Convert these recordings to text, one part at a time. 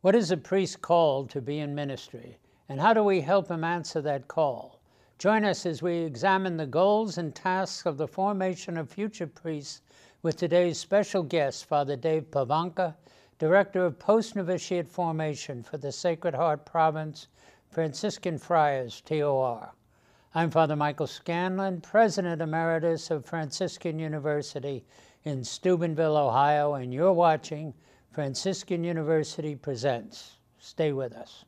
What is a priest called to be in ministry, and how do we help him answer that call? Join us as we examine the goals and tasks of the formation of future priests with today's special guest, Father Dave Pivonka, Director of Post Novitiate Formation for the Sacred Heart Province Franciscan Friars, TOR. I'm Father Michael Scanlon, President Emeritus of Franciscan University in Steubenville, Ohio, and you're watching Franciscan University Presents. Stay with us.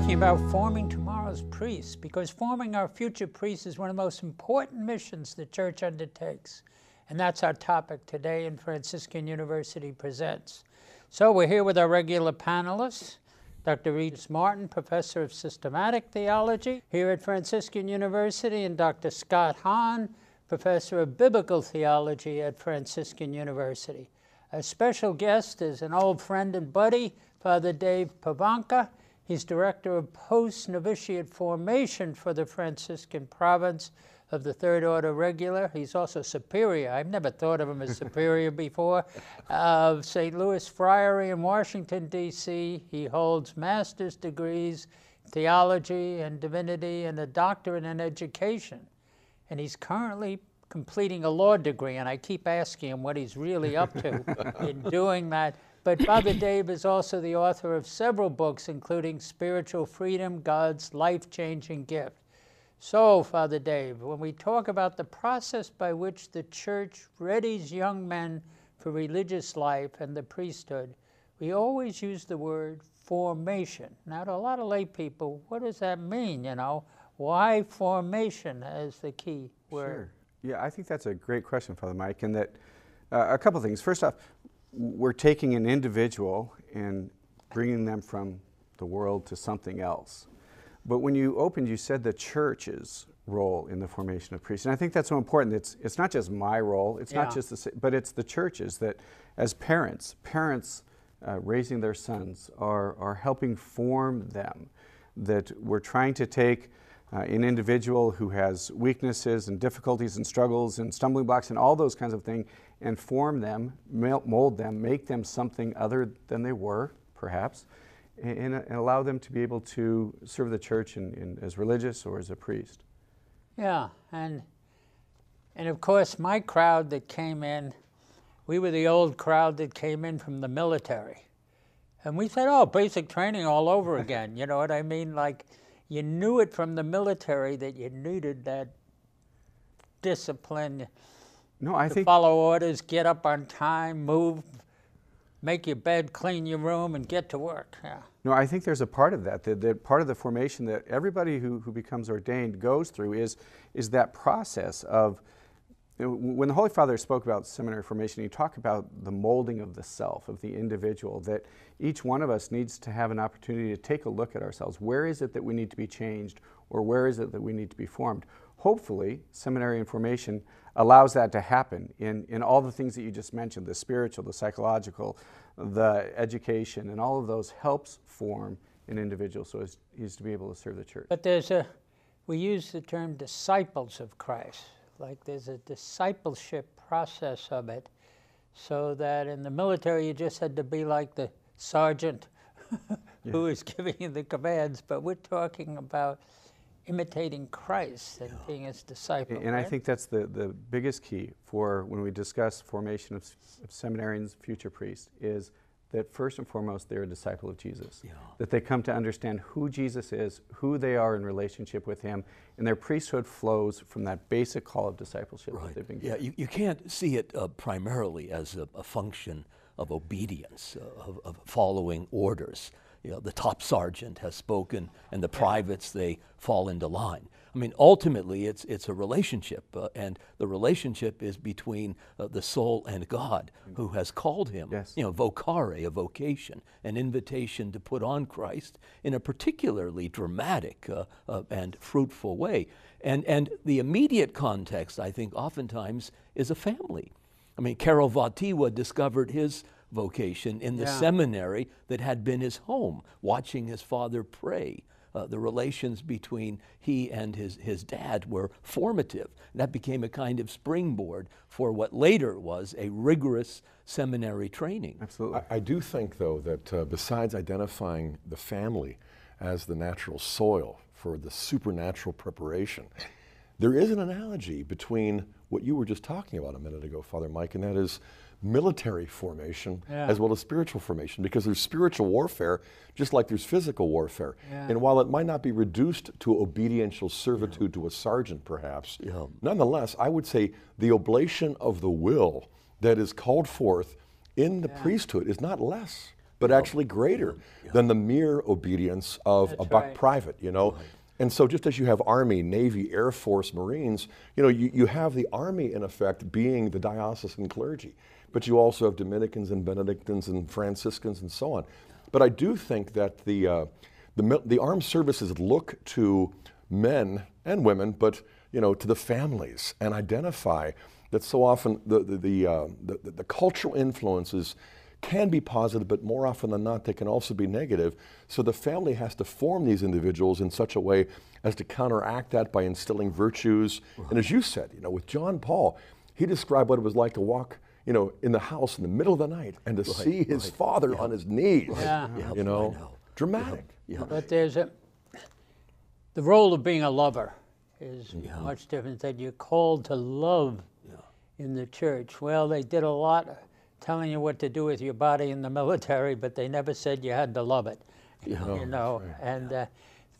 Talking about forming tomorrow's priests because forming our future priests is one of the most important missions the church undertakes. And that's our topic today in Franciscan University Presents. So we're here with our regular panelists. Dr. Regis Martin, Professor of Systematic Theology here at Franciscan University, and Dr. Scott Hahn, Professor of Biblical Theology at Franciscan University. A special guest is an old friend and buddy, Father Dave Pivonka. He's director of post novitiate formation for the Franciscan province of the Third Order Regular. He's also superior. I've never thought of him as superior before. Of St. Louis Friary in Washington, D.C., he holds master's degrees theology and divinity and a doctorate in education. And he's currently completing a law degree, and I keep asking him what he's really up to in doing that. But Father Dave is also the author of several books, including Spiritual Freedom God's Life Changing Gift. So, Father Dave, when we talk about the process by which the church readies young men for religious life and the priesthood, we always use the word formation. Now, to a lot of lay people, what does that mean? You know, why formation as the key word? Sure. Yeah, I think that's a great question, Father Mike, and that uh, a couple things. First off, we're taking an individual and bringing them from the world to something else. But when you opened, you said the church's role in the formation of priests. And I think that's so important. It's, it's not just my role, it's yeah. not just the, but it's the churches that, as parents, parents uh, raising their sons are, are helping form them. That we're trying to take uh, an individual who has weaknesses and difficulties and struggles and stumbling blocks and all those kinds of things and form them, mold them, make them something other than they were, perhaps, and, and allow them to be able to serve the church in, in, as religious or as a priest. Yeah, and and of course, my crowd that came in, we were the old crowd that came in from the military. And we said, oh, basic training all over again. you know what I mean? Like, you knew it from the military that you needed that discipline no, I think follow orders, get up on time, move, make your bed, clean your room, and get to work. Yeah. No, I think there's a part of that, that, that part of the formation that everybody who, who becomes ordained goes through is, is that process of, when the Holy Father spoke about seminary formation, he talked about the molding of the self, of the individual, that each one of us needs to have an opportunity to take a look at ourselves. Where is it that we need to be changed, or where is it that we need to be formed? Hopefully, seminary and formation allows that to happen in, in all the things that you just mentioned the spiritual, the psychological, the education, and all of those helps form an individual so as he's to be able to serve the church. But there's a, we use the term disciples of Christ, like there's a discipleship process of it, so that in the military you just had to be like the sergeant who who is giving you the commands, but we're talking about imitating Christ and being his disciple. And, right? I think that's the, the biggest key for when we discuss formation of, of seminarians, future priests, is that first and foremost they're a disciple of Jesus. Yeah. That they come to understand who Jesus is, who they are in relationship with him, and their priesthood flows from that basic call of discipleship right. that they've been given. Yeah, you, you can't see it uh, primarily as a, a, function of obedience, uh, of, of, following orders. You know, the top sergeant has spoken, and the privates they fall into line. I mean, ultimately, it's it's a relationship, uh, and the relationship is between uh, the soul and God, who has called him. Yes. You know, vocare, a vocation, an invitation to put on Christ in a particularly dramatic uh, uh, and fruitful way. And and the immediate context, I think, oftentimes is a family. I mean, Karol Wojtyła discovered his vocation in the Yeah. seminary that had been his home, watching his father pray. Uh, the relations between he and his, his dad were formative. That became a kind of springboard for what later was a rigorous seminary training. Absolutely. I, I do think, though, that uh, besides identifying the family as the natural soil for the supernatural preparation, there is an analogy between what you were just talking about a minute ago, Father Mike, and that is military formation Yeah. as well as spiritual formation, because there's spiritual warfare just like there's physical warfare. Yeah. And while it might not be reduced to obediential servitude to a sergeant, perhaps, nonetheless, I would say the oblation of the will that is called forth in the priesthood is not less, but actually greater than the mere obedience of a buck right. private, you know? And so, just as you have Army, Navy, Air Force, Marines, you know, you, you have the Army in effect being the diocesan clergy, but you also have Dominicans and Benedictines and Franciscans and so on. But I do think that the, uh, the, the armed services look to men and women, but you know, to the families and identify that so often the, the, the, uh, the, the, cultural influences can be positive, but more often than not, they can also be negative. So the family has to form these individuals in such a way as to counteract that by instilling virtues. And as you said, you know, with John Paul, he described what it was like to walk, you know, in the house in the middle of the night and to see his father on his knees. Yeah. Yeah, You know, know. dramatic. Yeah. But there's a the role of being a lover is much different than you're called to love in the church. Well, they did a lot telling you what to do with your body in the military, but they never said you had to love it. You know, and uh,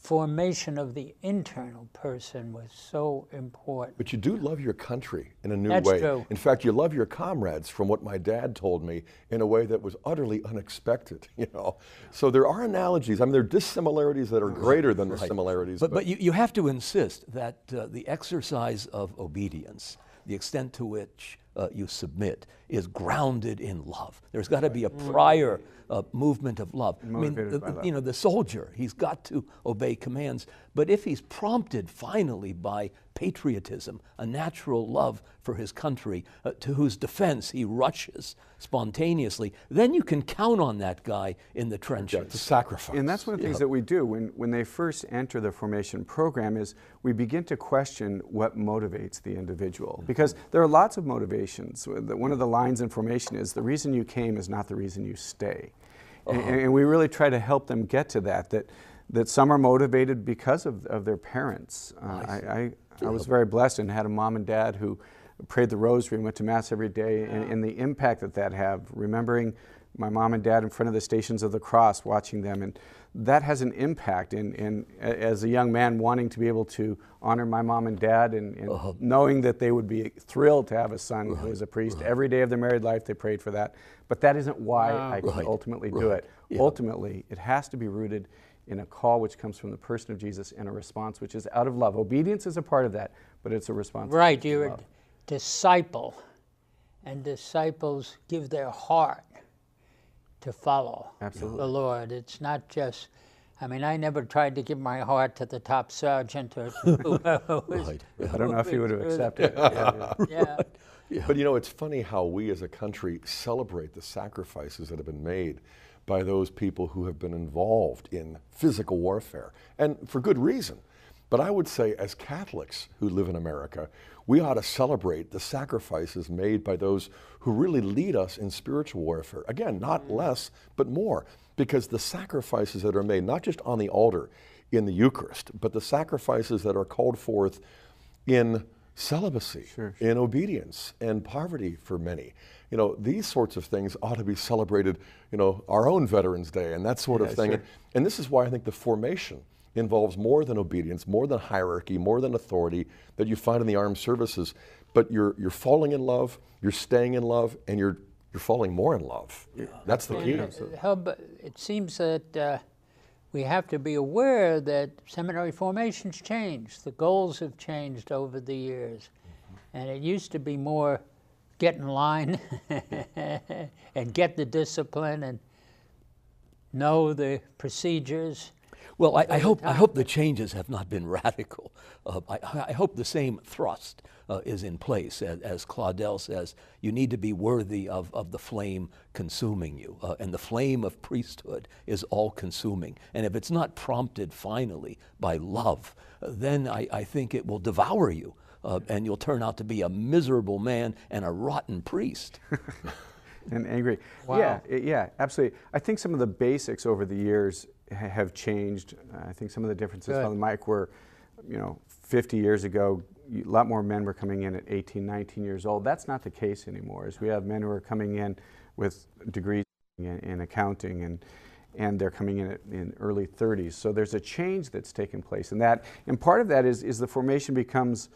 formation of the internal person was so important. But you do love your country in a new That's way. true. In fact, you love your comrades from what my dad told me in a way that was utterly unexpected, you know. So there are analogies. I mean, there are dissimilarities that are greater than the similarities. But, but you, you have to insist that uh, the exercise of obedience, the extent to which uh, you submit, is grounded in love. There's got to be a prior uh, movement of love. I mean, the- by love. you know, the soldier, he's got to obey commands. But if he's prompted finally by patriotism, a natural love for his country, uh, to whose defense he rushes spontaneously, then you can count on that guy in the trenches. yeah, to sacrifice. And that's one of the things that we do when, when they first enter the formation program is we begin to question what motivates the individual. Because there are lots of motivations. One of the lines in formation is the reason you came is not the reason you stay. And, and we really try to help them get to that, that, that some are motivated because of, of their parents. Uh, I, I, I was very blessed and had a mom and dad who prayed the rosary and went to Mass every day, and, and the impact that that had, remembering my mom and dad in front of the Stations of the Cross, watching them, and that has an impact. And, and a- as a young man, wanting to be able to honor my mom and dad, and, and uh-huh. knowing that they would be thrilled to have a son who is a priest every day of their married life, they prayed for that. But that isn't why I can Right, ultimately do it. yeah. Ultimately, it has to be rooted in a call which comes from the person of Jesus and a response which is out of love. Obedience is a part of that, but it's a response. Right, you're a disciple, and disciples give their heart to follow Absolutely. the Lord. It's not just, I mean, I never tried to give my heart to the top sergeant or whoever was. Right. I don't know if you would have Through the- accepted it. Yeah, But you know, it's funny how we as a country celebrate the sacrifices that have been made by those people who have been involved in physical warfare, and for good reason. But I would say, as Catholics who live in America, we ought to celebrate the sacrifices made by those who really lead us in spiritual warfare. Again, not mm. less, but more, because the sacrifices that are made, not just on the altar in the Eucharist, but the sacrifices that are called forth in celibacy, in obedience, and poverty for many. You know, these sorts of things ought to be celebrated, you know, our own Veterans Day and that sort of thing. sure. And this is why I think the formation involves more than obedience, more than hierarchy, more than authority that you find in the armed services. But you're, you're falling in love, you're staying in love, and you're, you're falling more in love. That's the key. Ab- it seems that uh, we have to be aware that seminary formations change. The goals have changed over the years. And it used to be more get in line and get the discipline and know the procedures. Well, I, I hope I hope the changes have not been radical. Uh, I, I, hope the same thrust uh, is in place, as, as, Claudel says. You need to be worthy of, of the flame consuming you, uh, and the flame of priesthood is all-consuming. And if it's not prompted finally by love, then I, I think it will devour you, uh, and you'll turn out to be a miserable man and a rotten priest. and angry. Wow. Yeah, yeah, absolutely. I think some of the basics over the years ha- have changed. I think some of the differences, Good. the mic were, you know, 50 years ago, a lot more men were coming in at 18, 19 years old. That's not the case anymore. As we have men who are coming in with degrees in, in accounting and and they're coming in at, in early 30s. So there's a change that's taken place, and that and part of that is is the formation becomes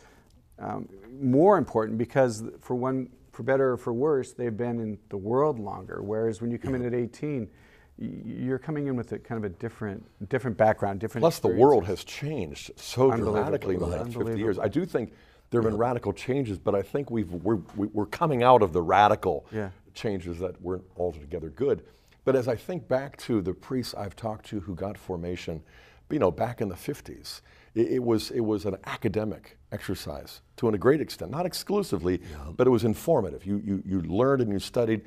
um, more important because for one for better or for worse, they've been in the world longer. Whereas when you come in at 18, you're coming in with a kind of a different, different background, different. Plus, the world has changed so dramatically in the last 50 years. I do think there have been radical changes, but I think we've, we're, we're coming out of the radical yeah. changes that weren't altogether good. But as I think back to the priests I've talked to who got formation, you know, back in the 50s, it, it was, it was an academic exercise to a great extent, not exclusively, yeah. but it was informative. You, you, you learned and you studied.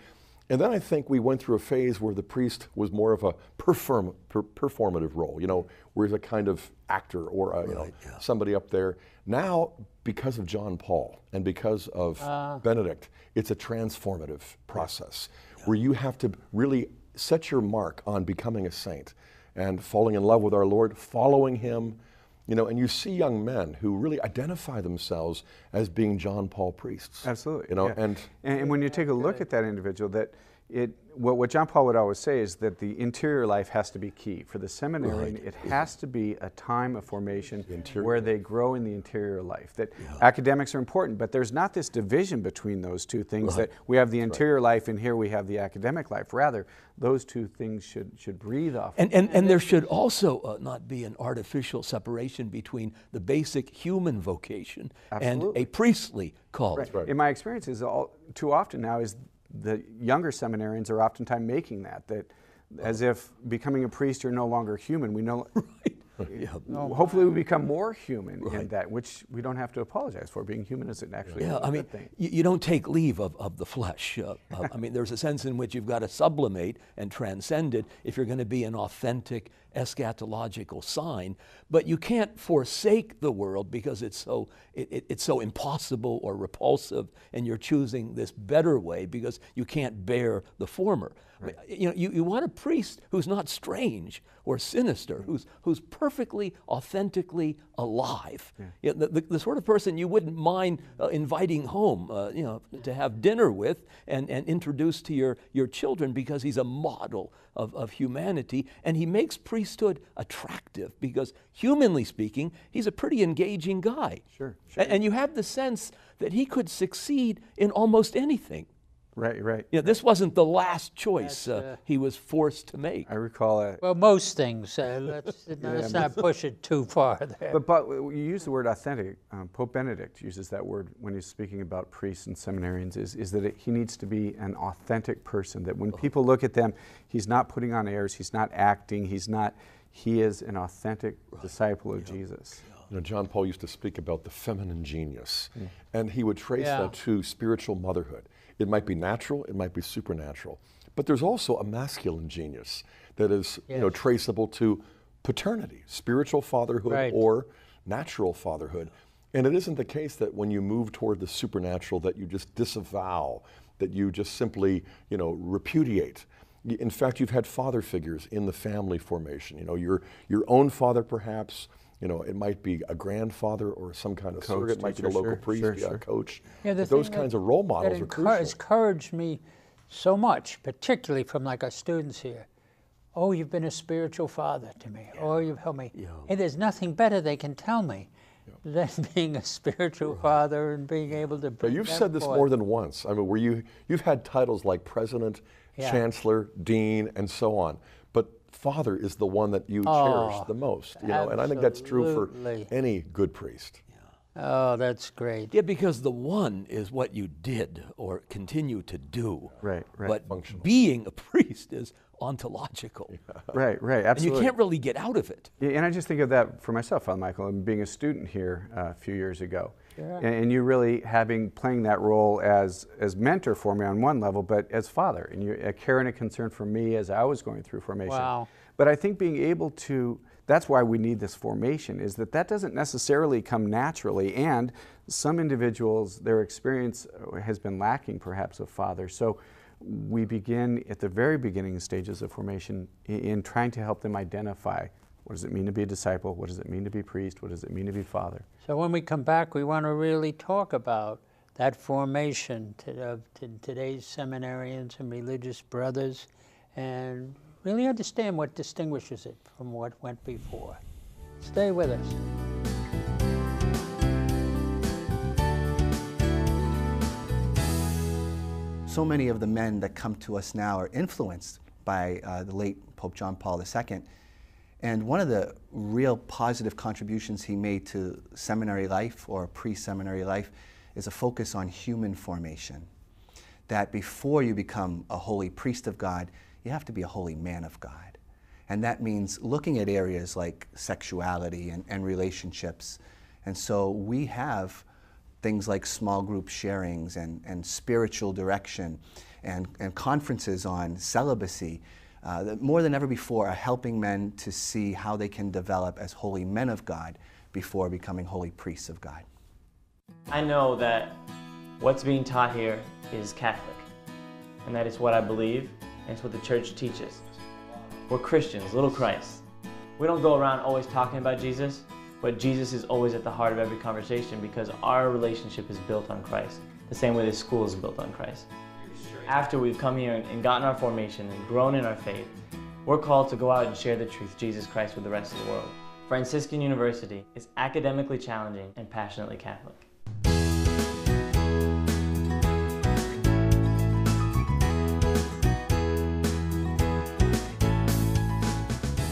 And then I think we went through a phase where the priest was more of a perform, per, performative role, you know, where he's a kind of actor or a, you right, know, yeah. somebody up there. Now, because of John Paul and because of uh. Benedict, it's a transformative process yeah. where you have to really set your mark on becoming a saint and falling in love with our Lord, following Him, you know, and you see young men who really identify themselves as being John Paul priests. Absolutely. You know, yeah. and, and, and when you take a look at that individual, that it what, what John Paul would always say is that the interior life has to be key. For the seminarian, right. it has to be a time of formation where they grow in the interior life. That yeah. academics are important, but there's not this division between those two things right. that we have the interior right. life and here we have the academic life. Rather, those two things should, should breathe off. And, and, and there should also uh, not be an artificial separation between the basic human vocation Absolutely. and a priestly calling. Right. In my experience, is all, too often now is the younger seminarians are oftentimes making that, that as if becoming a priest, you're no longer human. We know, right. yeah. No, hopefully we become more human right. in that, which we don't have to apologize for. Being human isn't actually yeah, I mean, thing. You, you, don't take leave of, of the flesh. Uh, uh, I mean, there's a sense in which you've got to sublimate and transcend it if you're going to be an authentic eschatological sign, but you can't forsake the world because it's so, it, it, it's so impossible or repulsive, and you're choosing this better way because you can't bear the former. Right. You know, you, you want a priest who's not strange or sinister, who's, who's perfectly, authentically alive. Yeah. You know, the, the, the, sort of person you wouldn't mind uh, inviting home, uh, you know, to have dinner with and, and introduce to your, your children because he's a model of, of humanity. And he makes priesthood attractive because, humanly speaking, he's a pretty engaging guy. Sure. sure. And, and you have the sense that he could succeed in almost anything. Right, right. Yeah, this wasn't the last choice uh, uh, he was forced to make. I recall it. Well, most things. Uh, let's, let's not push it too far there. But, but you use the word authentic. Um, Pope Benedict uses that word when he's speaking about priests and seminarians, is, is that it, he needs to be an authentic person, that when oh. people look at them, he's not putting on airs, he's not acting, he's not, he is an authentic right. disciple of yeah. Jesus. You know, John Paul used to speak about the feminine genius, mm. and he would trace yeah. that to spiritual motherhood. It might be natural, it might be supernatural. But there's also a masculine genius that is yes. you know, traceable to paternity, spiritual fatherhood right. or natural fatherhood. And it isn't the case that when you move toward the supernatural that you just disavow, that you just simply, you know, repudiate. In fact, you've had father figures in the family formation. You know, your your own father, perhaps. You know, it might be a grandfather or some kind of coach, surrogate. It might be a local sure, priest, sure, yeah, sure. coach. Yeah, those kinds of role models that are crucial. encouraged me so much, particularly from like our students here. Oh, you've been a spiritual father to me. Yeah. Oh, you've helped me. Yeah. Hey, there's nothing better they can tell me than being a spiritual right. father and being able to. But you've said this forth. more than once. I mean, where you you've had titles like president, chancellor, dean, and so on. But father is the one that you Oh, cherish the most. You know, and I think that's true for any good priest. Oh, that's great. Yeah, because the one is what you did or continue to do. Right, right. But Functional. being a priest is ontological. Right, right, absolutely. And you can't really get out of it. Yeah, and I just think of that for myself, Father Michael, and being a student here uh, a few years ago, Sure. and, and you really having playing that role as as mentor for me on one level, but as father, and you a care and a concern for me as I was going through formation. Wow. But I think being able to that's why we need this formation is that that doesn't necessarily come naturally, and some individuals their experience has been lacking perhaps of father. So we begin at the very beginning stages of formation in trying to help them identify what does it mean to be a disciple, what does it mean to be priest, what does it mean to be father. So when we come back, we want to really talk about that formation of today's seminarians and religious brothers and really understand what distinguishes it from what went before. Stay with us. so many of the men that come to us now are influenced by uh, the late Pope John Paul II. And one of the real positive contributions he made to seminary life or pre seminary life is a focus on human formation. That before you become a holy priest of God, you have to be a holy man of God. And that means looking at areas like sexuality and, and relationships. And so we have things like small group sharings and, and spiritual direction and, and conferences on celibacy uh, more than ever before are helping men to see how they can develop as holy men of God before becoming holy priests of God. I know that what's being taught here is Catholic, and that is what I believe, and it's what the church teaches. We're Christians, little Christ. We don't go around always talking about Jesus, but Jesus is always at the heart of every conversation because our relationship is built on Christ, the same way this school is built on Christ. After we've come here and gotten our formation and grown in our faith, we're called to go out and share the truth, Jesus Christ, with the rest of the world. Franciscan University is academically challenging and passionately Catholic.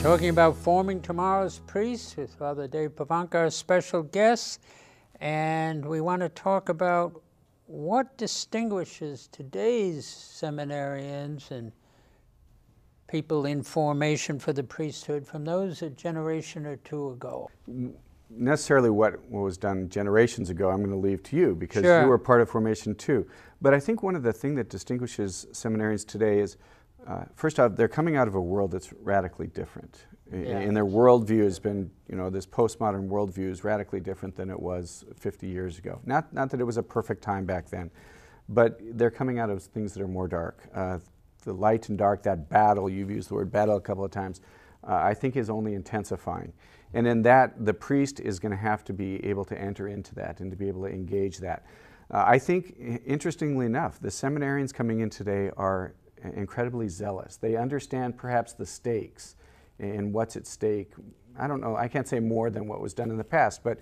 Talking about forming tomorrow's priests with Father Dave Pivonka, our special guest. And we want to talk about what distinguishes today's seminarians and people in formation for the priesthood from those a generation or two ago. necessarily what, was done generations ago, I'm going to leave to you because Sure. you were part of formation too. But I think one of the things that distinguishes seminarians today is, uh, first off, they're coming out of a world that's radically different. Yeah. And their worldview has been, you know, this postmodern worldview is radically different than it was 50 years ago. Not, not that it was a perfect time back then, but they're coming out of things that are more dark. Uh, the light and dark, that battle, you've used the word battle a couple of times, uh, I think is only intensifying. And in that, the priest is going to have to be able to enter into that and to be able to engage that. Uh, I think, interestingly enough, the seminarians coming in today are incredibly zealous. They understand perhaps the stakes and what's at stake. I don't know, I can't say more than what was done in the past, but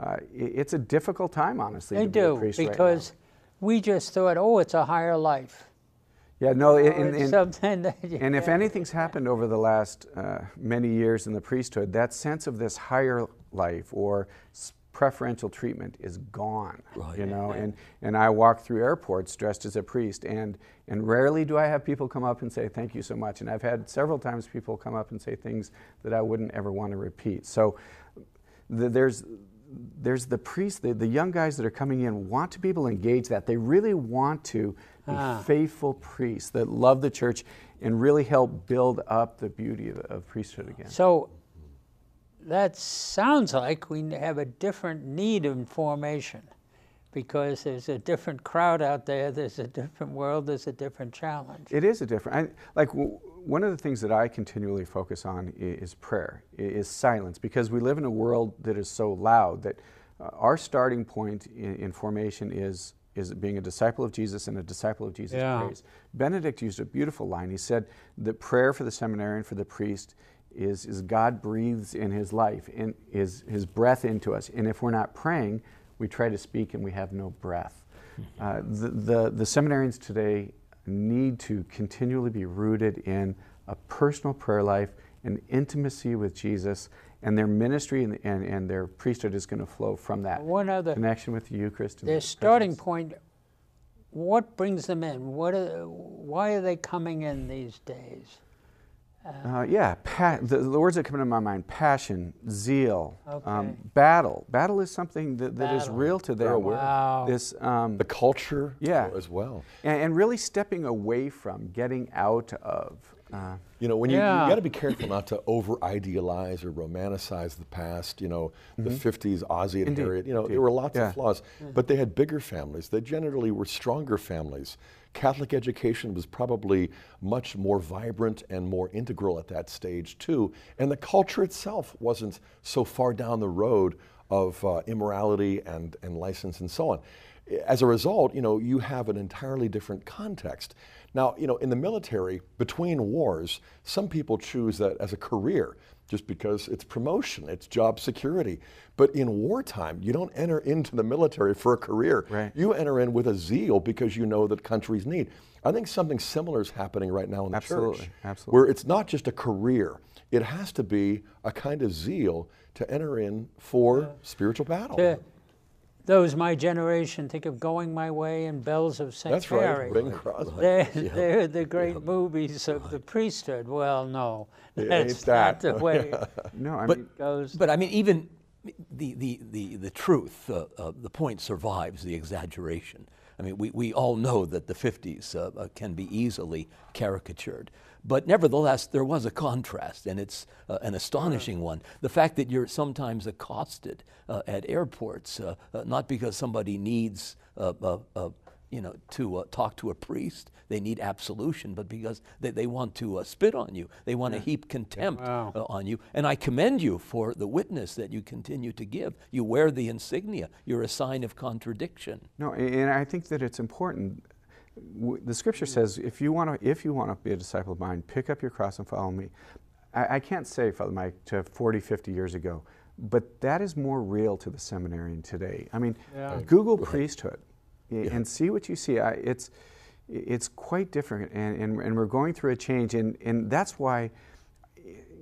uh, it's a difficult time, honestly. They to be do, right because we just thought, oh, it's a higher life. Yeah, no, and, and, something that and if anything's happened over the last uh, many years in the priesthood, that sense of this higher life or preferential treatment is gone. Right. You know, and, and I walk through airports dressed as a priest, and, and rarely do I have people come up and say thank you so much. And I've had several times people come up and say things that I wouldn't ever want to repeat. So the, there's there's the priests, the, the young guys that are coming in want to be able to engage that. They really want to be Ah. faithful priests that love the church and really help build up the beauty of, of priesthood again. So that sounds like we have a different need in formation because there's a different crowd out there, there's a different world, there's a different challenge. It is a different, I, like w- one of the things that I continually focus on is prayer, is silence, because we live in a world that is so loud that uh, our starting point in, in formation is, is being a disciple of Jesus and a disciple of Jesus Yeah. prays. Benedict used a beautiful line. He said that prayer for the seminarian, for the priest, is, is God breathes in his life, in his, his breath into us. And if we're not praying, we try to speak and we have no breath. Uh, the, the, the seminarians today need to continually be rooted in a personal prayer life, an intimacy with Jesus, and their ministry and, and, and their priesthood is going to flow from that One other, connection with the Eucharist. and their the starting presence. point, what brings them in? What are, why are they coming in these days? Uh, yeah, pa- the, the words that come into my mind passion, zeal, Okay. um, battle. Battle is something that, that is real to They're them. Wow. This, um, The culture Yeah. as well. and, and really stepping away from, getting out of. Uh, You know, when you, Yeah. you got to be careful not to over idealize or romanticize the past. You know, the 50s, Ozzy and Indeed, Harriet, you know, indeed. there were lots Yeah. of flaws, but they had bigger families. They generally were stronger families. Catholic education was probably much more vibrant and more integral at that stage, too. And the culture itself wasn't so far down the road of uh, immorality and, and license and so on. As a result, you know, you have an entirely different context. Now, you know, in the military, between wars, some people choose that as a career just because it's promotion, it's job security. But in wartime, you don't enter into the military for a career. Right. You enter in with a zeal because you know that countries need. I think something similar is happening right now in the Absolutely, church. absolutely. Where it's not just a career, it has to be a kind of zeal to enter in for spiritual battle. To those my generation think of Going My Way and Bells of St. That's right, Mary. Bing Crosby. They're, they're the great movies of the priesthood. Well, no, It that's ain't that. not the way no, I But- mean, it goes. But I mean, even the, the, the, the truth, uh, uh, the point survives the exaggeration. I mean, we, we all know that the 50s uh, uh, can be easily caricatured. But nevertheless, there was a contrast, and it's uh, an astonishing one. The fact that you're sometimes accosted uh, at airports, uh, uh, not because somebody needs uh, uh, uh, you know, to uh, talk to a priest. They need absolution, but because they, they want to uh, spit on you, they want to heap contempt Wow. uh, on you. And I commend you for the witness that you continue to give. You wear the insignia. You're a sign of contradiction. No, and I think that it's important. W- The Scripture says, if you want to, if you want to be a disciple of mine, pick up your cross and follow me. I, I can't say, Father Mike, to 40, 50 years ago, but that is more real to the seminarian today. I mean, Yeah. Google priesthood y- and see what you see. I, it's, it's quite different, and, and, and we're going through a change, and, and that's why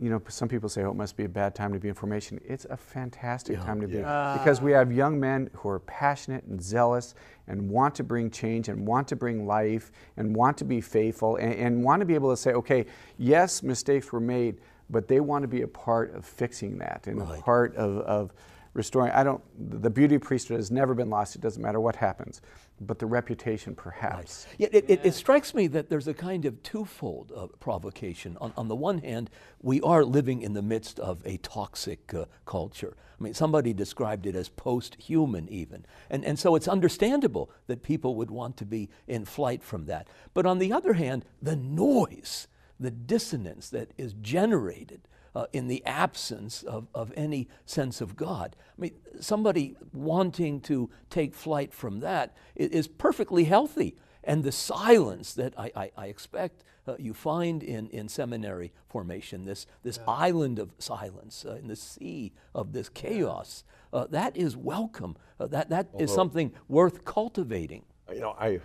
you know, some people say, oh, it must be a bad time to be in formation. It's a fantastic time to be because we have young men who are passionate and zealous and want to bring change and want to bring life and want to be faithful and, and want to be able to say, okay, yes, mistakes were made, but they want to be a part of fixing that and a part of, of restoring. I don't, the beauty of priesthood has never been lost. It doesn't matter what happens, but the reputation perhaps. Yet it, it, it strikes me that there's a kind of twofold uh, provocation. On, on the one hand, we are living in the midst of a toxic uh, culture. I mean, somebody described it as post human, even. And, and so it's understandable that people would want to be in flight from that. But on the other hand, the noise, the dissonance that is generated uh, in the absence of, of any sense of God. I mean, somebody wanting to take flight from that is, perfectly healthy. And the silence that I, I, I expect uh, you find in, in seminary formation, this, this island of silence uh, in the sea of this chaos, uh, that is welcome. Uh, that, that is something worth cultivating. You know, I,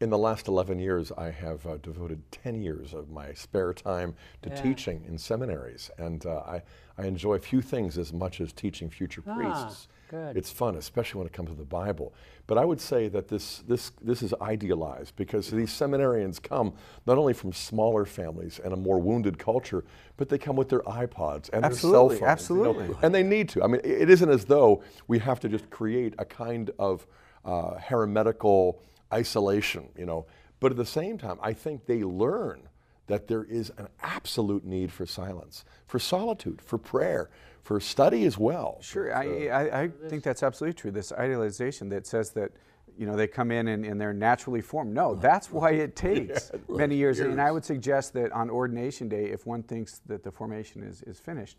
in the last 11 years, I have uh, devoted 10 years of my spare time to teaching in seminaries. And uh, I, I enjoy few things as much as teaching future Ah, priests. good. It's fun, especially when it comes to the Bible. But I would say that this, this, this is idealized because these seminarians come not only from smaller families and a more wounded culture, but they come with their iPods and Absolutely, their cell phones. you know, absolutely. and they need to. I mean, it isn't as though we have to just create a kind of uh, heremetical isolation, you know. But at the same time, I think they learn that there is an absolute need for silence, for solitude, for prayer, for study as well. Sure, I, I, I think that's absolutely true. This idealization that says that, you know, they come in and, and they're naturally formed. No, that's why it takes many years. And I would suggest that on ordination day, if one thinks that the formation is, is finished,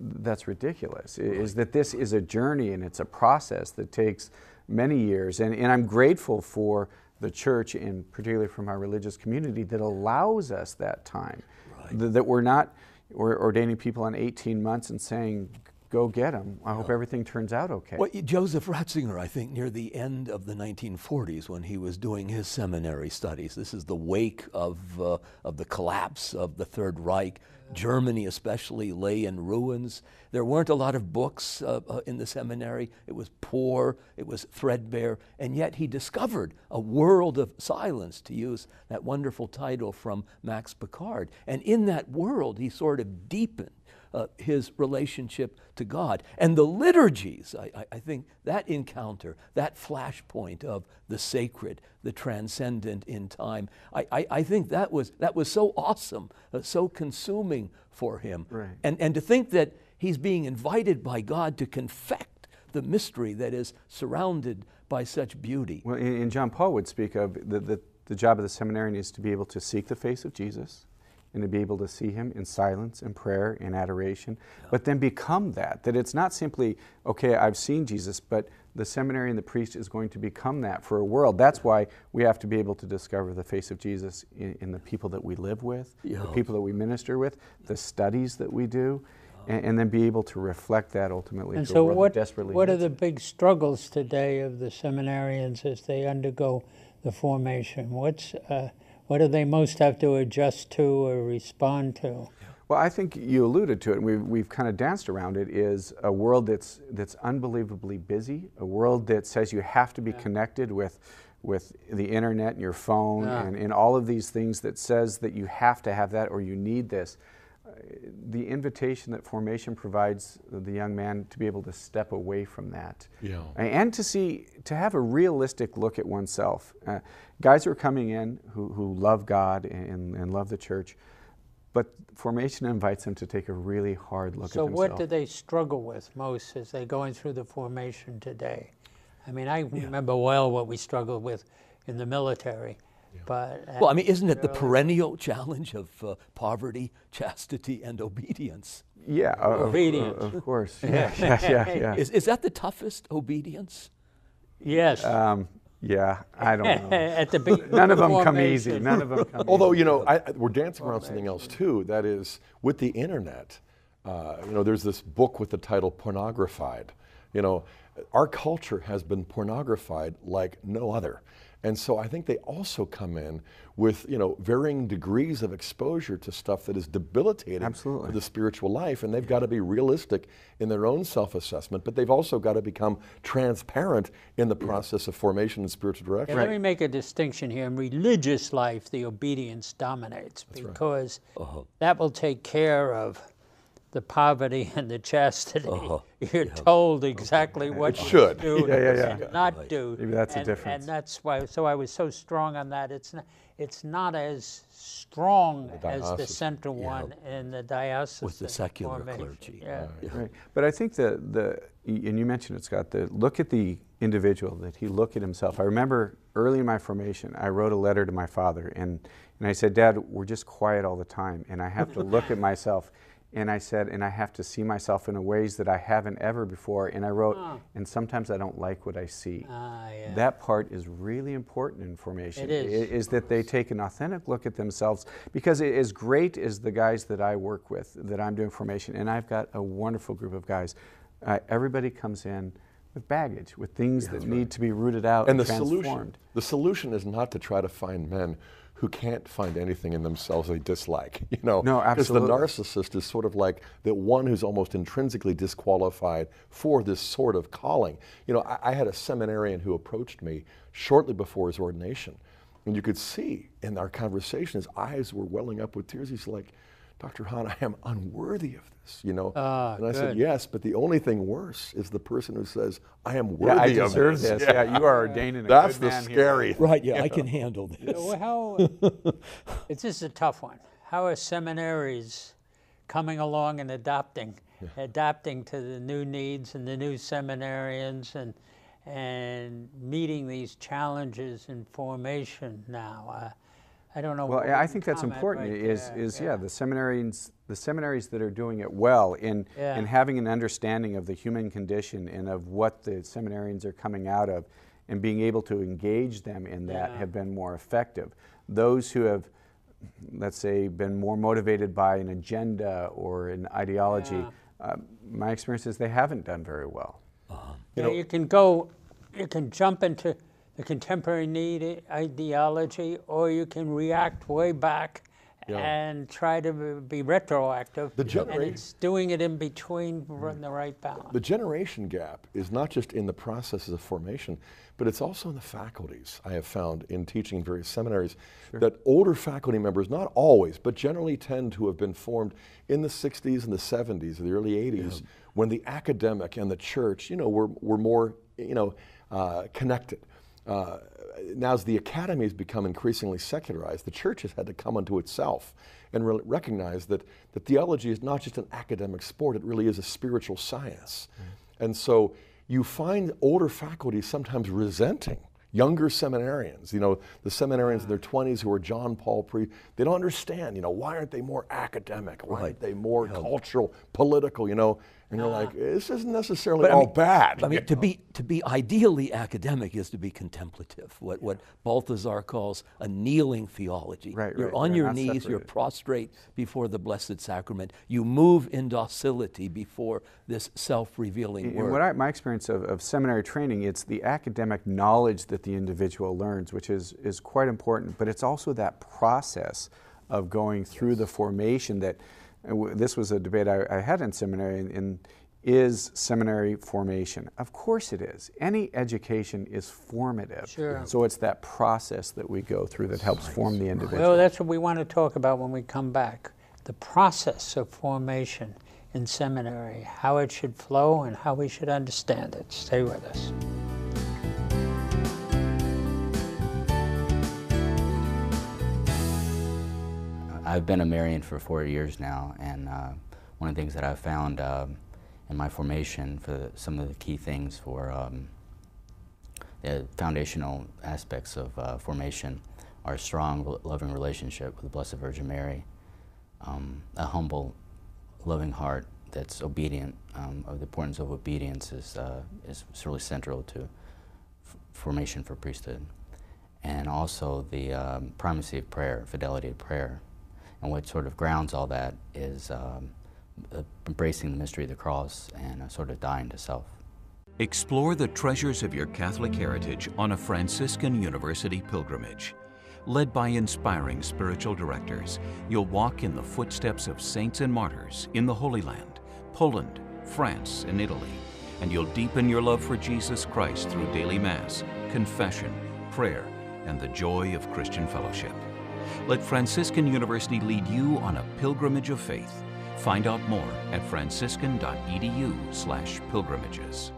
that's ridiculous. Is that this is a journey and it's a process that takes many years. And, and I'm grateful for the church and particularly from our religious community that allows us that time. Th- that we're not we're ordaining people in 18 months and saying, go get them. I hope everything turns out okay. Well, Joseph Ratzinger, I think, near the end of the 1940s, when he was doing his seminary studies, this is the wake of, uh, of the collapse of the Third Reich. Germany, especially, lay in ruins. There weren't a lot of books uh, uh, in the seminary. It was poor, it was threadbare, and yet he discovered a world of silence, to use that wonderful title from Max Picard. And in that world, he sort of deepened uh, his relationship to God. And the liturgies, I, I, think that encounter, that flashpoint of the sacred, the transcendent in time, I, I, I think that was, that was so awesome, uh, so consuming for him. Right. And, and to think that he's being invited by God to confect the mystery that is surrounded by such beauty. Well, and, John Paul would speak of the, the, the job of the seminarian is to be able to seek the face of Jesus and to be able to see him in silence and prayer and adoration, yeah. but then become that. That it's not simply, okay, I've seen Jesus, but the seminary and the priest is going to become that for a world. That's why we have to be able to discover the face of Jesus in, in the people that we live with, yeah. the people that we minister with, the studies that we do. And, and, then be able to reflect that ultimately. And so, what, what are the big struggles today of the seminarians as they undergo the formation? What's uh, what do they most have to adjust to or respond to? Well, I think you alluded to it, and we've, we've kind of danced around it, is a world that's, that's unbelievably busy, a world that says you have to be yeah. connected with, with the internet and your phone yeah. and, and all of these things that says that you have to have that or you need this the invitation that formation provides the young man to be able to step away from that yeah. and to see to have a realistic look at oneself uh, guys are coming in who, who love god and, and love the church but formation invites them to take a really hard look so at themselves. So, what do they struggle with most as they're going through the formation today? I mean, I yeah. remember well what we struggled with in the military. But well, I mean, isn't it the perennial challenge of uh, poverty, chastity, and obedience? Yeah, uh, obedience. Of, of course. yeah, yeah, yeah, yeah. Is, is that the toughest obedience? Yes. Um, yeah, I don't know. At the beginning, none of them come easy. None of them come. Although easy. you know, I, we're dancing around something else too. That is, with the internet, uh, you know, there's this book with the title "Pornographied." You know, our culture has been pornographied like no other. And so I think they also come in with you know varying degrees of exposure to stuff that is debilitating Absolutely. for the spiritual life, and they've got to be realistic in their own self-assessment, but they've also got to become transparent in the process of formation and spiritual direction. Yeah, let me make a distinction here. In religious life, the obedience dominates That's because right. uh-huh. that will take care of the poverty and the chastity. Uh-huh. You're yeah. told exactly okay. what it should do yeah, yeah, yeah. and not right. do. Maybe that's and, a difference. And that's why. So I was so strong on that. It's not. It's not as strong the as the central one in the diocese with the secular clergy. Yeah. Right. right. But I think the the and you mentioned it, Scott. The look at the individual that he look at himself. I remember early in my formation, I wrote a letter to my father and. And I said, Dad, we're just quiet all the time, and I have to look at myself and I said, and I have to see myself in ways that I haven't ever before. And I wrote, oh. and sometimes I don't like what I see. Ah, yeah. That part is really important in formation. It is. Is that they take an authentic look at themselves because it is great as the guys that I work with, that I'm doing formation, and I've got a wonderful group of guys. Uh, everybody comes in with baggage, with things yeah, that need to be rooted out and, and the solution. The solution is not to try to find men who can't find anything in themselves they dislike. You know, no, absolutely. Because the narcissist is sort of like the one who's almost intrinsically disqualified for this sort of calling. You know, I, I had a seminarian who approached me shortly before his ordination, and you could see in our conversation his eyes were welling up with tears. He's like, Dr. Hahn, I am unworthy of this, you know? Ah, and I good. said, yes, but the only thing worse is the person who says, I am worthy of this. yeah, I of deserve this. this. Yeah. yeah. you are ordaining a That's good the scary thing. Right, yeah, I can handle this. Well, how, it's just a tough one. How are seminaries coming along and adapting, yeah. adapting to the new needs and the new seminarians and, and meeting these challenges in formation now? Uh, I don't know. Well, I think that's important. Right is there. is yeah. yeah. the seminaries the seminaries that are doing it well in yeah. in having an understanding of the human condition and of what the seminarians are coming out of, and being able to engage them in that yeah. have been more effective. Those who have let's say, been more motivated by an agenda or an ideology, uh, my experience is they haven't done very well. You, know, you can go, you can jump into the contemporary need ideology, or you can react way back and try to be retroactive. The and generation- it's doing it in between, run the right balance. The generation gap is not just in the processes of formation, but it's also in the faculties. I have found in teaching in various seminaries that older faculty members, not always, but generally tend to have been formed in the 60s and the 70s, or the early 80s, when the academic and the church, you know, were, were more, you know, uh, connected. Uh, now, as the academy has become increasingly secularized, the church has had to come unto itself and re- recognize that, that theology is not just an academic sport, it really is a spiritual science. And so you find older faculty sometimes resenting younger seminarians, you know, the seminarians in their 20s who are John Paul pre, they don't understand, you know, why aren't they more academic? Why aren't they more cultural, political, you know? And you're like, uh-huh. this isn't necessarily But I all mean- bad. I mean, to be to be ideally academic is to be contemplative. What what Balthasar calls a kneeling theology. Right, You're right. on You're your knees. You're prostrate before the Blessed Sacrament. You move in docility before this self-revealing In word. what I, my experience of, of seminary training, it's the academic knowledge that the individual learns, which is, is quite important, but it's also that process of going through the formation that, this was a debate I, I had in seminary, and, and is seminary formation? Of course it is. Any education is formative. Sure. So it's that process that we go through that helps form the individual. Well, that's what we want to talk about when we come back the process of formation in seminary, how it should flow, and how we should understand it. Stay with us. I've been a Marian for four years now, and uh, one of the things that I've found um, in my formation for the, some of the key things for um, the foundational aspects of uh, formation are strong, loving relationship with the Blessed Virgin Mary, um, a humble, loving heart that's obedient. Um, the importance of obedience is uh, is really central to formation for priesthood, and also the um, primacy of prayer, fidelity of prayer, and what sort of grounds all that is um, uh, embracing the mystery of the cross and uh, sort of dying to self. Explore the treasures of your Catholic heritage on a Franciscan University pilgrimage. Led by inspiring spiritual directors, you'll walk in the footsteps of saints and martyrs in the Holy Land, Poland, France, and Italy, and you'll deepen your love for Jesus Christ through daily Mass, confession, prayer, and the joy of Christian fellowship. Let Franciscan University lead you on a pilgrimage of faith. Find out more at franciscan.edu/pilgrimages.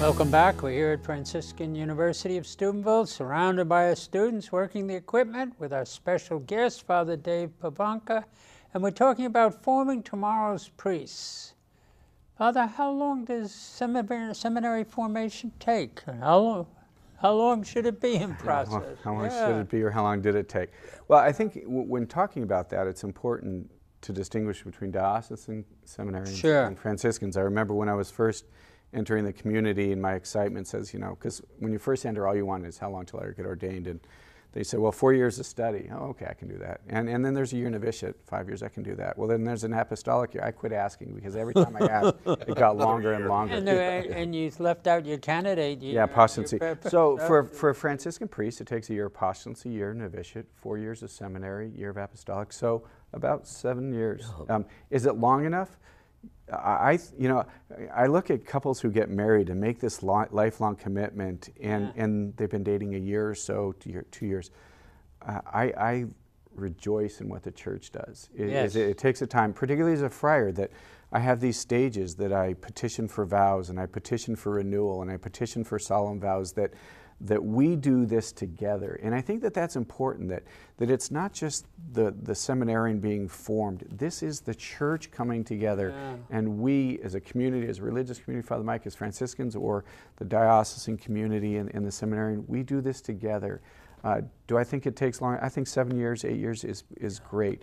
Welcome back. We're here at Franciscan University of Steubenville, surrounded by our students working the equipment with our special guest, Father Dave Pivonka, and we're talking about forming tomorrow's priests. Father, how long does seminary, seminary formation take? How long, how long should it be in process? How, how long Yeah. should it be, or how long did it take? Well, I think w- when talking about that, it's important to distinguish between diocesan seminarians Sure. and Franciscans. I remember when I was first entering the community, and my excitement says, you know, because when you first enter, all you want is how long till I get ordained, and they said, well, four years of study. Oh, okay, I can do that. And, and then there's a year novitiate, five years, I can do that. Well, then there's an apostolic year. I quit asking because every time I asked, it got longer and longer. And, there- and you left out your candidate. year, Yeah, your So for, for a Franciscan priest, it takes a year of postulancy, year of novitiate, four years of seminary, year of apostolic. So about seven years. Um, is it long enough? I, I you know, I look at couples who get married and make this lifelong commitment, and, and they've been dating a year or so, two, year, two years. Uh, I, I rejoice in what the church does. It, Yes. it, it takes a time, particularly as a friar, that I have these stages that I petition for vows and I petition for renewal and I petition for solemn vows that that we do this together. And I think that that's important that that it's not just the the seminarian being formed. This is the church coming together and we as a community, as a religious community, Father Mike, as Franciscans or the diocesan community and, and the seminarian, we do this together. Uh, do I think it takes long? I think seven years, eight years is, is great.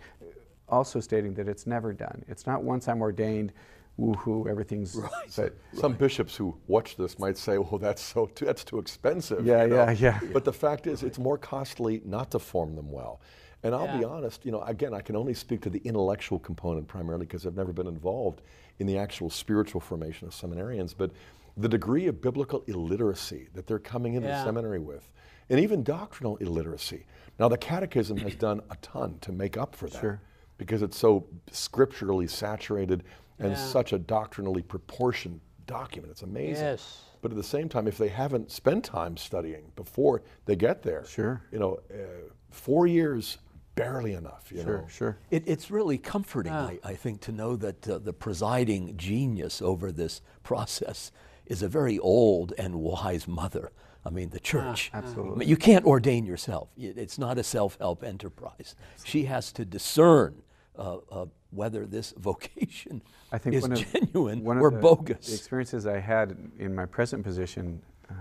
Also stating that it's never done. It's not once I'm ordained, woohoo, everything's. But Some bishops who watch this might say, "Well, that's so too, that's too expensive." Yeah, you know? yeah, yeah. But the fact is, it's more costly not to form them well. And I'll be honest, you know, again, I can only speak to the intellectual component primarily because I've never been involved in the actual spiritual formation of seminarians. But the degree of biblical illiteracy that they're coming into Yeah. the seminary with, and even doctrinal illiteracy. Now, the Catechism has done a ton to make up for that Sure. because it's so scripturally saturated and Yeah. such a doctrinally proportioned document. It's amazing. Yes. But at the same time, if they haven't spent time studying before they get there, Sure. you know, uh, four years barely enough. You sure, know, sure. It, it's really comforting, I, I think, to know that uh, the presiding genius over this process is a very old and wise mother. I mean, the church. absolutely. I mean, you can't ordain yourself. It's not a self-help enterprise. She has to discern uh, uh, whether this vocation I think is one of, genuine one or of the bogus. experiences I had in my present position uh,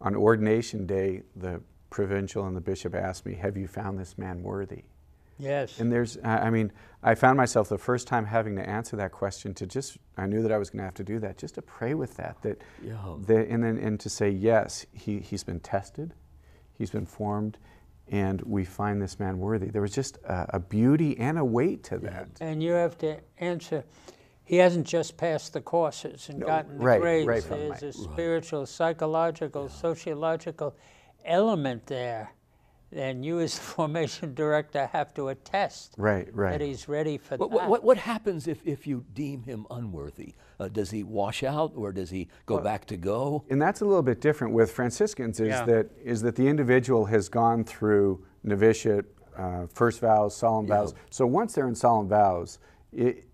on ordination day, the provincial and the bishop asked me, "Have you found this man worthy?" Yes. And there's, I I mean, I found myself the first time having to answer that question to just, I knew that I was going to have to do that, just to pray with that, that, Yeah. that and then and to say yes, he he's been tested, he's been formed, and we find this man worthy. There was just a, a beauty and a weight to that. And you have to answer, he hasn't just passed the courses and gotten the right, grades. right, Father There's a spiritual, psychological, sociological element there. And you as the formation director have to attest Right, right. that he's ready for What, that. what, what, what happens if, if you deem him unworthy? Uh, does he wash out or does he go back to go? And that's a little bit different with Franciscans is Yeah. that is that the individual has gone through novitiate, uh, first vows, solemn vows. So once they're in solemn vows, it,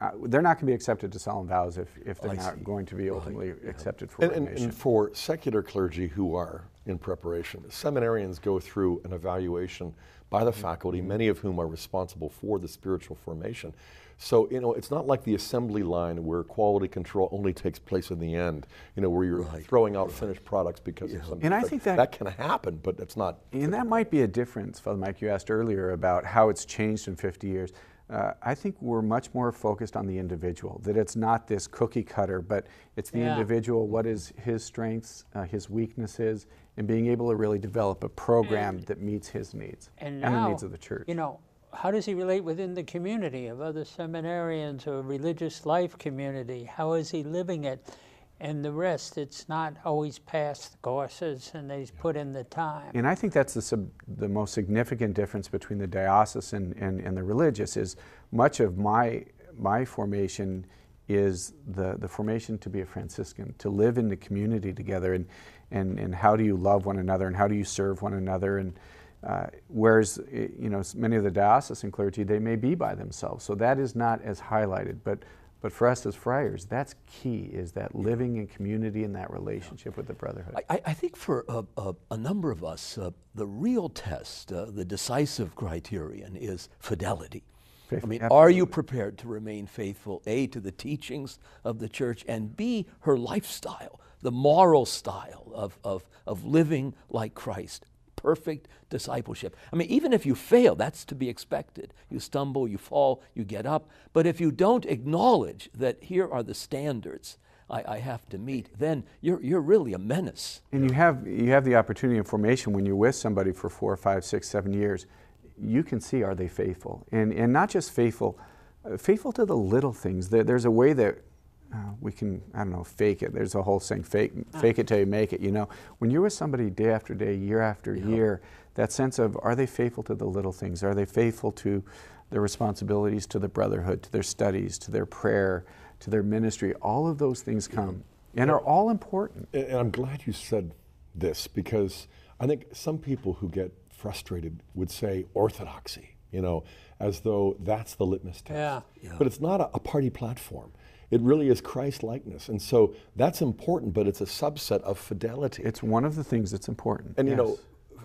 uh, they're not going to be accepted to solemn vows if, if they're I not see. going to be ultimately accepted for And, and, and for secular clergy who are in preparation, seminarians go through an evaluation by the faculty, many of whom are responsible for the spiritual formation. So, you know, it's not like the assembly line where quality control only takes place in the end, you know, where you're throwing out finished products because of something. And I think that- that can happen, but that's not And that might be a difference, Father Mike. You asked earlier about how it's changed in 50 years. Uh, I think we're much more focused on the individual, that it's not this cookie cutter, but it's the Yeah. individual, what is his strengths, uh, his weaknesses, and being able to really develop a program that meets his needs and the now, needs of the church. you know, how does he relate within the community of other seminarians or religious life community? How is he living it? And the rest, it's not always past the courses and he's put in the time. And I think that's the, sub, the most significant difference between the diocesan and, and the religious is much of my, my formation is the, the formation to be a Franciscan, to live in the community together and, and, and how do you love one another and how do you serve one another? And uh, whereas you know many of the diocesan clergy they may be by themselves. So that is not as highlighted. But but for us as friars that's key is that living in community and that relationship with the brotherhood. I, I think for a, a, a number of us, uh, the real test, uh, the decisive criterion is fidelity. I mean, are you prepared to remain faithful, A, to the teachings of the church, and B, her lifestyle, the moral style of, of, of living like Christ? Perfect discipleship. I mean, even if you fail, that's to be expected. You stumble, you fall, you get up. But if you don't acknowledge that here are the standards I, have to meet, then you're, you're really a menace. And you have you have the opportunity of formation when you're with somebody for four, five, six, seven years. You can see are they faithful, and and not just faithful, uh, faithful to the little things. There, there's a way that uh, we can I don't know fake it. There's a whole saying fake fake it till you make it. You know, when you're with somebody day after day, year after year, that sense of are they faithful to the little things? Are they faithful to their responsibilities to the brotherhood, to their studies, to their prayer, to their ministry? All of those things come and are all important. And and I'm glad you said this because I think some people who get frustrated would say orthodoxy, you know, as though that's the litmus test. Yeah. But it's not a, a party platform. It really is Christ likeness. And so that's important, but it's a subset of fidelity. It's one of the things that's important. And you know,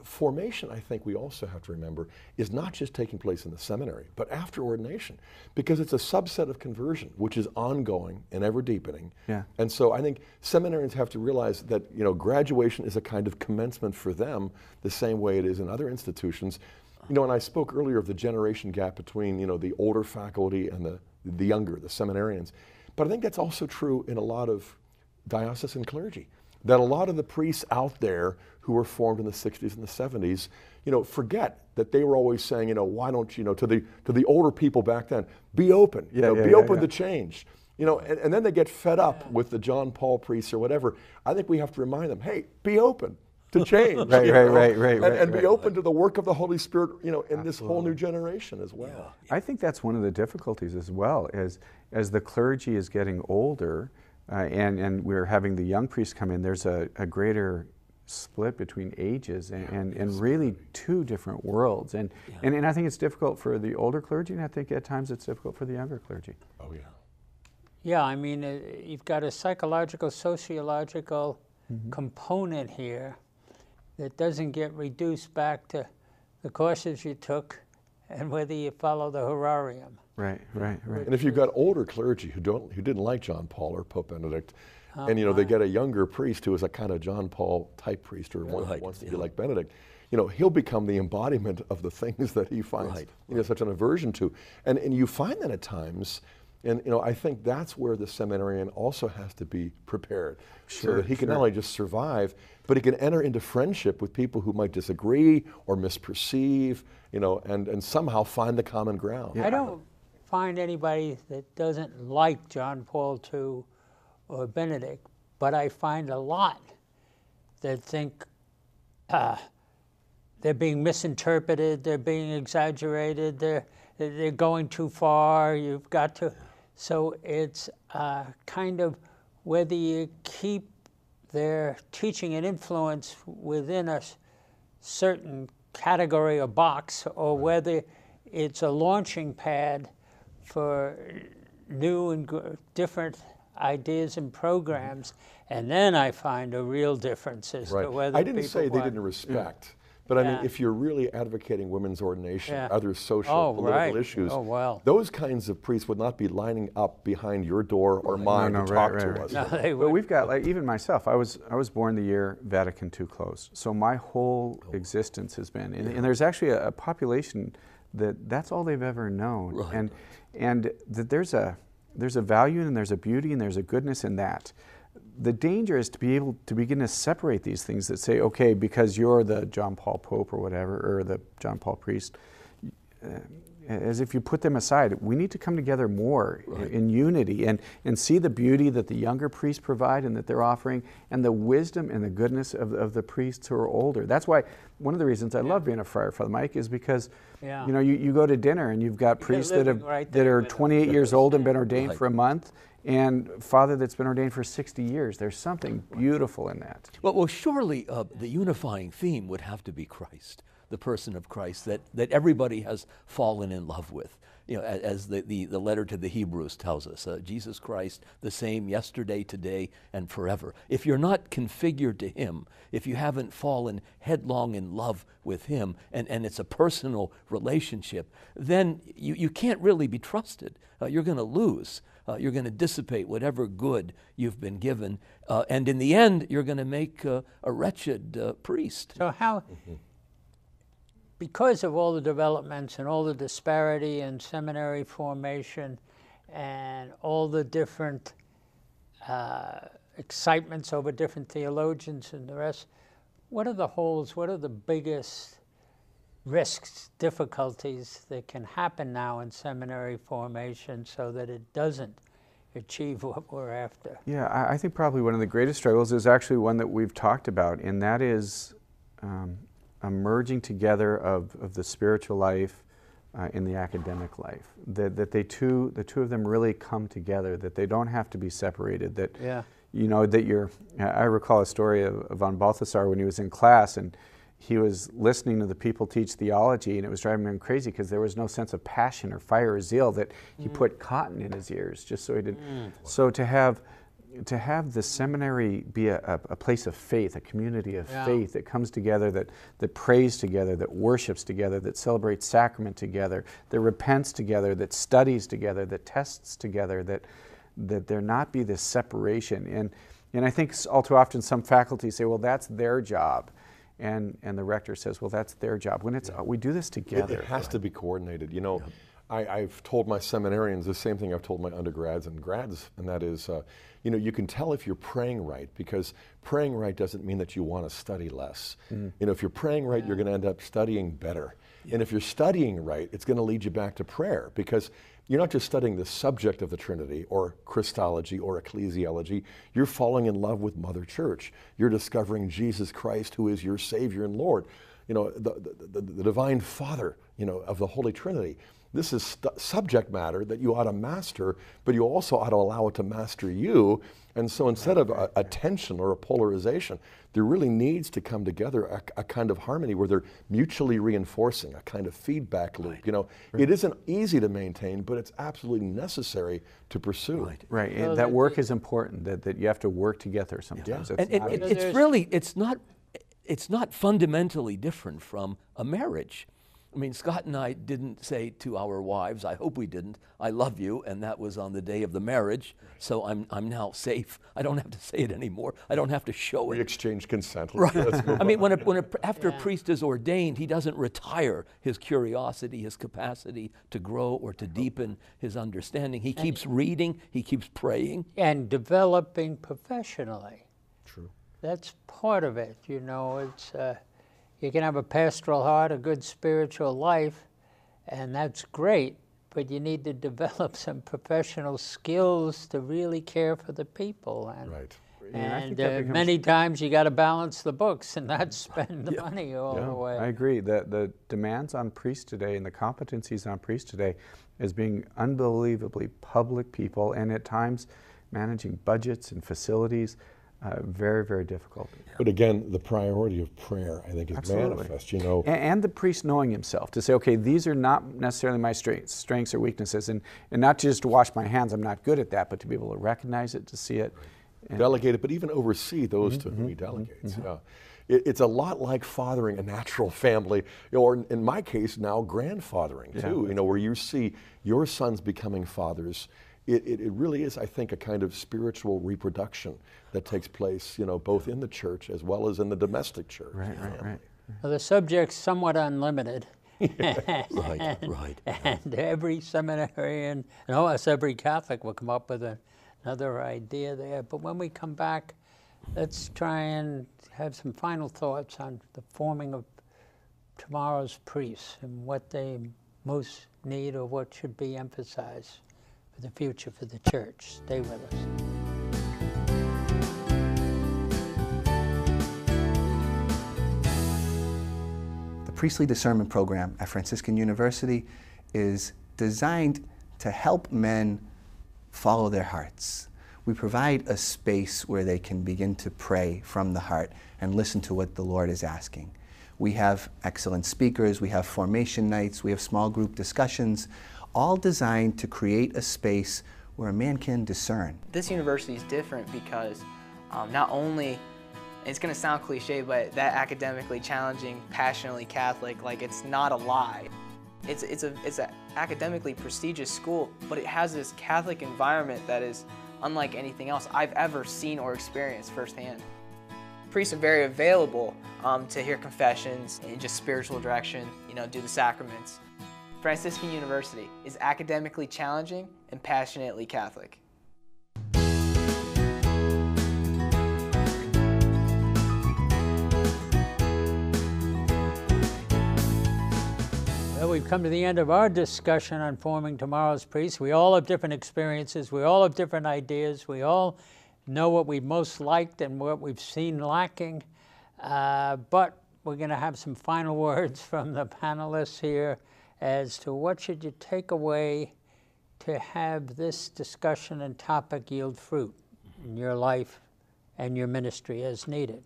formation, I think we also have to remember, is not just taking place in the seminary, but after ordination, because it's a subset of conversion, which is ongoing and ever deepening. Yeah. And so I think seminarians have to realize that you know graduation is a kind of commencement for them, the same way it is in other institutions. You know, and I spoke earlier of the generation gap between you know the older faculty and the the younger, the seminarians. But I think that's also true in a lot of diocesan clergy. That a lot of the priests out there who were formed in the 60s and the 70s, you know, forget that they were always saying, you know, why don't you know, to the to the older people back then, be open, you Yeah, know, yeah, be yeah, open yeah. to change. You know, and, and then they get fed up with the John Paul priests or whatever. I think we have to remind them, hey, be open to change. Right, you right, right, right, and, right, and be open to the work of the Holy Spirit, you know, in this whole new generation as well. I think that's one of the difficulties as well, as, as the clergy is getting older uh, and, and we're having the young priests come in, there's a, a greater split between ages and, and, and really two different worlds. And, and, and I think it's difficult for the older clergy, and I think at times it's difficult for the younger clergy. Oh yeah. Yeah, I mean, uh, you've got a psychological, sociological Mm-hmm. component here that doesn't get reduced back to the courses you took and whether you follow the horarium. Right, right, right. And if you've got older clergy who don't who didn't like John Paul or Pope Benedict, and you know they get a younger priest who is a kind of John Paul type priest or one Right, who wants to be yeah. like Benedict, you know he'll become the embodiment of the things that he finds Right, you know such an aversion to, and and you find that at times. And you know, I think that's where the seminarian also has to be prepared, so that he can sure. not only just survive, but he can enter into friendship with people who might disagree or misperceive, you know, and, and somehow find the common ground. I don't find anybody that doesn't like John Paul II or Benedict, but I find a lot that think uh, they're being misinterpreted, they're being exaggerated, they're they're going too far. You've got to, so it's uh, kind of whether you keep their teaching and influence within a certain category or box, or whether it's a launching pad for new and different ideas and programs. And then I find a real difference as to whether I didn't say they want- didn't respect, but I mean, if you're really advocating women's ordination, Yeah. other social, Oh, political right. issues, Oh, well. those kinds of priests would not be lining up behind your door or mine no, to right, talk right, to right. us. No, they But would- we've got like even myself. I was I was born the year Vatican II closed, so my whole oh. existence has been. And, and there's actually a, a population that that's all they've ever known, Right. and and that there's a there's a value and there's a beauty and there's a goodness in that. The danger is to be able to begin to separate these things that say, okay, because you're the John Paul Pope or whatever, or the John Paul priest, eh, as if you put them aside. We need to come together more i- in unity and, and see the beauty that the younger priests provide and that they're offering, and the wisdom and the goodness of, of the priests who are older. That's why one of the reasons I love being a friar, Father Mike, is because Yeah. you know you, you go to dinner and you've got priests that, have, right that are 28 years old and been ordained Right. for a month, and Father that's been ordained for 60 years. There's something beautiful in that. Well, well surely uh, the unifying theme would have to be Christ, the person of Christ that, that everybody has fallen in love with. You know, as the, the, the letter to the Hebrews tells us, uh, Jesus Christ, the same yesterday, today, and forever. If you're not configured to Him, if you haven't fallen headlong in love with Him, and, and it's a personal relationship, then you, you can't really be trusted. Uh, you're going to lose. Uh, you're going to dissipate whatever good you've been given. Uh, and in the end, you're going to make uh, a wretched uh, priest. So how, because of all the developments and all the disparity in seminary formation and all the different uh, excitements over different theologians and the rest, what are the holes, what are the biggest risks, difficulties that can happen now in seminary formation so that it doesn't achieve what we're after? Yeah, I, I think probably one of the greatest struggles is actually one that we've talked about, and that is um, a merging together of, of the spiritual life uh, and the academic life. That, that they two, the two of them really come together, that they don't have to be separated. That, Yeah. you know, that you're, I recall a story of, of von Balthasar when he was in class and he was listening to the people teach theology and it was driving him crazy because there was no sense of passion or fire or zeal that he mm. put cotton in his ears just so he didn't. Mm. So to have, to have the seminary be a, a, a place of faith, a community of Yeah. faith that comes together, that, that prays together, that worships together, that celebrates sacrament together, that repents together, that studies together, that tests together, that, that there not be this separation. And, and I think all too often some faculty say, well, that's their job. And, and the rector says, well, that's their job. When it's, we do this together. it has to be coordinated. You know, I, have told my seminarians the same thing I've told my undergrads and grads, and that is, uh, you know, you can tell if you're praying right because praying right doesn't mean that you want to study less. Mm. You know, if you're praying right, yeah. you're going to end up studying better. Yeah. And if you're studying right, it's going to lead you back to prayer because you're not just studying the subject of the Trinity or Christology or ecclesiology, you're falling in love with Mother Church. You're discovering Jesus Christ, who is your Savior and Lord. You know, the, the, the, divine Father, you know, of the Holy Trinity. This is subject matter that you ought to master, but you also ought to allow it to master you. And so instead of a, a tension or a polarization, there really needs to come together a, a, kind of harmony where they're mutually reinforcing, a kind of feedback loop. Right. You know, right. it isn't easy to maintain, but it's absolutely necessary to pursue. Right, right. and that work is important. That, that you have to work together sometimes. Yeah. And it, it, it's really it's not it's not fundamentally different from a marriage. I mean, Scott and I didn't say to our wives, I hope we didn't, I love you, and that was on the day of the marriage, so I'm, I'm now safe. I don't have to say it anymore. I don't have to show we it. We exchange consent. Right. I mean, when, a, when a, after yeah. a priest is ordained, he doesn't retire his curiosity, his capacity to grow or to deepen his understanding. He keeps and, reading, he keeps praying. And developing professionally. True. That's part of it, you know. It's. Uh, you can have a pastoral heart, a good spiritual life, and that's great, but you need to develop some professional skills to really care for the people. And, right. And, uh, many times you got to balance the books and not spend the yeah. money all yeah. the way. I agree. The, the demands on priests today and the competencies on priests today is being unbelievably public people and at times managing budgets and facilities uh, very, very difficult. But again, the priority of prayer, I think, is Absolutely. manifest. You know, and, and, the priest knowing himself to say, okay, these are not necessarily my strengths, strengths or weaknesses, and and not just to wash my hands. I'm not good at that, but to be able to recognize it, to see it, delegate it, but even oversee those mm-hmm, to whom he mm-hmm, delegates. Mm-hmm. Yeah. It, it's a lot like fathering a natural family, or in, in my case now, grandfathering too. Yeah. You know, where you see your sons becoming fathers it, it, it, really is, I think, a kind of spiritual reproduction that takes place, you know, both in the church as well as in the domestic church. Right, right, right. Well, the subject's somewhat unlimited. right, right. And every seminarian, and almost every Catholic will come up with a, another idea there. But when we come back, let's try and have some final thoughts on the forming of tomorrow's priests and what they most need or what should be emphasized for the future for the church. Stay with us. The priestly discernment program at Franciscan University is designed to help men follow their hearts. We provide a space where they can begin to pray from the heart and listen to what the Lord is asking. We have excellent speakers, we have formation nights, we have small group discussions all designed to create a space where a man can discern. This university is different because um, not only, it's going to sound cliche, but that academically challenging, passionately Catholic, like it's not a lie. It's, it's a it's an academically prestigious school, but it has this Catholic environment that is unlike anything else I've ever seen or experienced firsthand. Priests are very available um, to hear confessions and just spiritual direction, you know, do the sacraments. Franciscan University is academically challenging and passionately Catholic. Well, we've come to the end of our discussion on forming tomorrow's priests. We all have different experiences, we all have different ideas, we all know what we most liked and what we've seen lacking. Uh, but we're going to have some final words from the panelists here as to what should you take away to have this discussion and topic yield fruit in your life and your ministry as needed.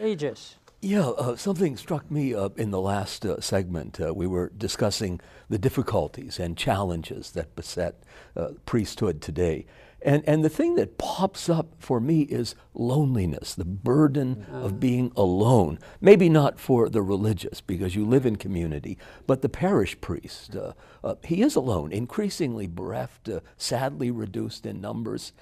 Regis. Yeah, uh, something struck me uh, in the last uh, segment. Uh, we were discussing the difficulties and challenges that beset uh, priesthood today. And, and the thing that pops up for me is loneliness, the burden of mm. being alone. Maybe not for the religious, because you live in community, but the parish priest, uh, uh, he is alone, increasingly bereft, uh, sadly reduced in numbers.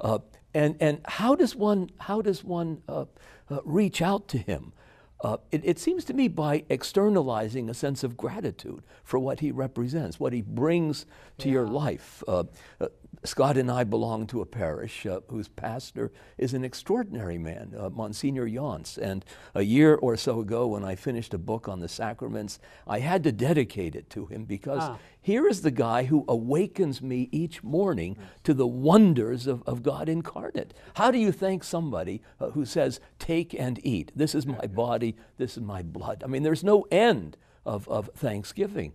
Uh, and, and how does one, how does one uh, uh, reach out to him? Uh, it, it, seems to me by externalizing a sense of gratitude for what he represents, what he brings to yeah. your life. Uh, uh, Scott and I belong to a parish uh, whose pastor is an extraordinary man, uh, Monsignor Yance. And a year or so ago, when I finished a book on the sacraments, I had to dedicate it to him because ah. here is the guy who awakens me each morning to the wonders of, of God incarnate. How do you thank somebody uh, who says, Take and eat? This is my body, this is my blood. I mean, there's no end of, of thanksgiving.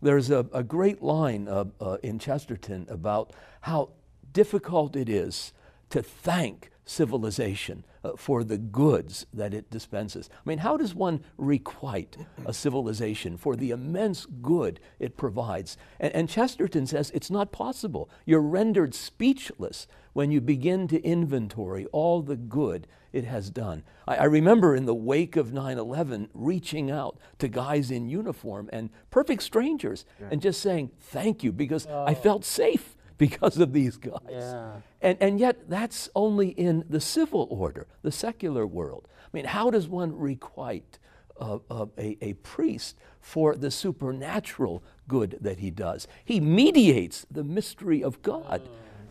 There's a, a great line uh, uh, in Chesterton about how difficult it is to thank civilization uh, for the goods that it dispenses. I mean, how does one requite a civilization for the immense good it provides? And, and, Chesterton says it's not possible. You're rendered speechless when you begin to inventory all the good it has done. I, I remember in the wake of 9 11 reaching out to guys in uniform and perfect strangers yeah. and just saying thank you because oh. I felt safe because of these guys. Yeah. And, and yet, that's only in the civil order, the secular world. I mean, how does one requite uh, uh, a, a priest for the supernatural good that he does? He mediates the mystery of God. Mm.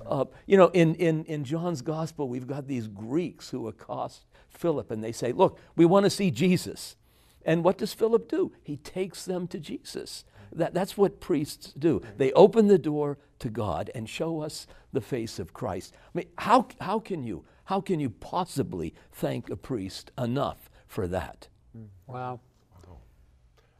Uh, you know, in, in, in John's gospel, we've got these Greeks who accost Philip and they say, Look, we want to see Jesus. And what does Philip do? He takes them to Jesus. That, that's what priests do. They open the door to God and show us the face of Christ. I mean, how, how, can, you, how can you possibly thank a priest enough for that? Wow.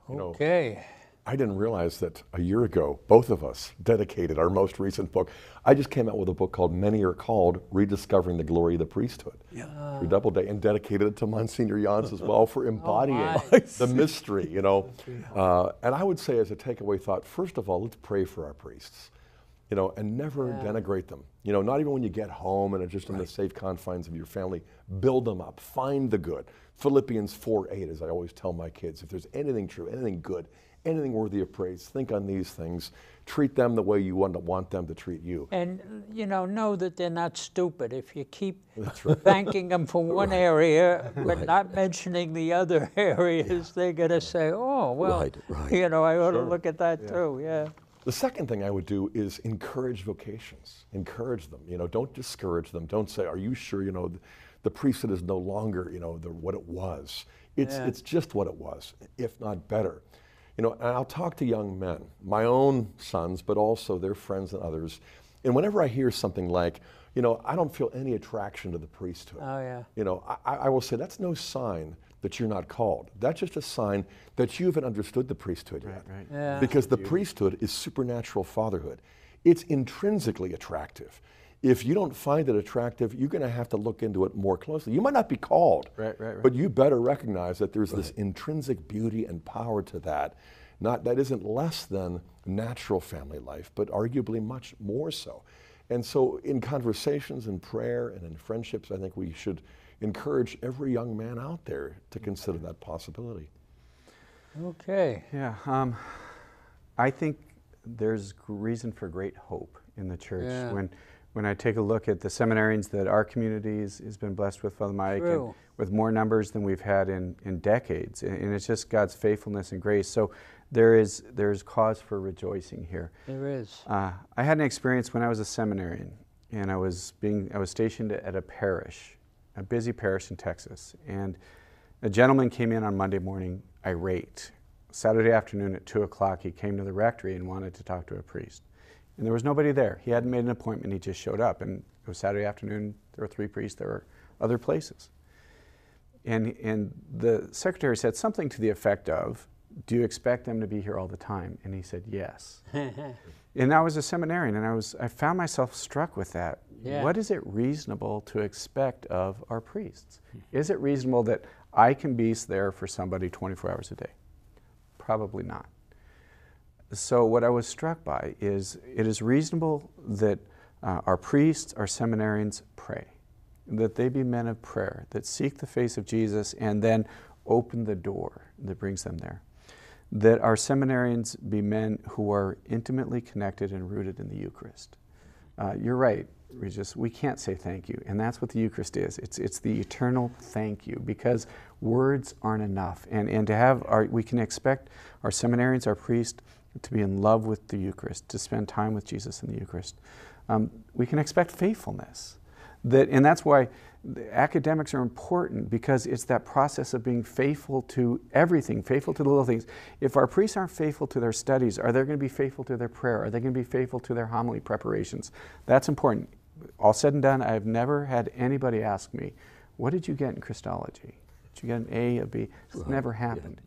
wow. Okay. I didn't realize that a year ago, both of us dedicated our most recent book. I just came out with a book called Many Are Called Rediscovering the Glory of the Priesthood. Yeah. We Doubleday and dedicated it to Monsignor Yance as well for oh, embodying oh the mystery, you know. Uh, and I would say, as a takeaway thought, first of all, let's pray for our priests, you know, and never yeah. denigrate them. You know, not even when you get home and are just right. in the safe confines of your family. Build them up, find the good. Philippians 4 8, as I always tell my kids, if there's anything true, anything good, anything worthy of praise, think on these things. Treat them the way you want, to, want them to treat you. And, you know, know that they're not stupid. If you keep right. thanking them for one right. area but right. not mentioning the other areas, yeah. they're going to say, oh, well, you know, I ought sure. to look at that yeah. too, yeah. The second thing I would do is encourage vocations. Encourage them. You know, don't discourage them. Don't say, "Are you sure?" You know, the, the priesthood is no longer, you know, the, what it was. It's yeah. it's just what it was, if not better. You know, and I'll talk to young men, my own sons, but also their friends and others. And whenever I hear something like, you know, I don't feel any attraction to the priesthood. Oh, yeah. You know, I, I will say that's no sign that you're not called. That's just a sign that you haven't understood the priesthood yet. Right, right. Yeah. Because the priesthood is supernatural fatherhood. It's intrinsically attractive. If you don't find it attractive, you're going to have to look into it more closely. You might not be called, right, right, right. but you better recognize that there's this intrinsic beauty and power to that. Not that isn't less than natural family life, but arguably much more so. And so, in conversations and prayer and in friendships, I think we should encourage every young man out there to consider that possibility. Okay. Yeah. Um, I think there's reason for great hope in the church yeah. when when I take a look at the seminarians that our community has been blessed with, Father Mike, with more numbers than we've had in, in decades. And, and, it's just God's faithfulness and grace. So there is there's cause for rejoicing here. There is. Uh, I had an experience when I was a seminarian, and I was being I was stationed at a parish, a busy parish in Texas, and a gentleman came in on Monday morning irate. Saturday afternoon at two o'clock, he came to the rectory and wanted to talk to a priest and there was nobody there. He hadn't made an appointment, he just showed up. And it was Saturday afternoon, there were three priests, there were other places. And, and the secretary said something to the effect of, Do you expect them to be here all the time? And he said, Yes. and I was a seminarian, and I, was, I found myself struck with that. Yeah. What is it reasonable to expect of our priests? Is it reasonable that I can be there for somebody 24 hours a day? Probably not. So, what I was struck by is it is reasonable that uh, our priests, our seminarians pray, that they be men of prayer, that seek the face of Jesus and then open the door that brings them there. That our seminarians be men who are intimately connected and rooted in the Eucharist. Uh, you're right. Regis, we can't say thank you. And that's what the Eucharist is. It's, it's the eternal thank you because words aren't enough. And, and to have our, we can expect our seminarians, our priests, to be in love with the Eucharist, to spend time with Jesus in the Eucharist. Um, we can expect faithfulness. That, and that's why academics are important because it's that process of being faithful to everything, faithful to the little things. If our priests aren't faithful to their studies, are they going to be faithful to their prayer? Are they going to be faithful to their homily preparations? That's important. All said and done, I've never had anybody ask me, What did you get in Christology? Did you get an A, a B? It's never happened.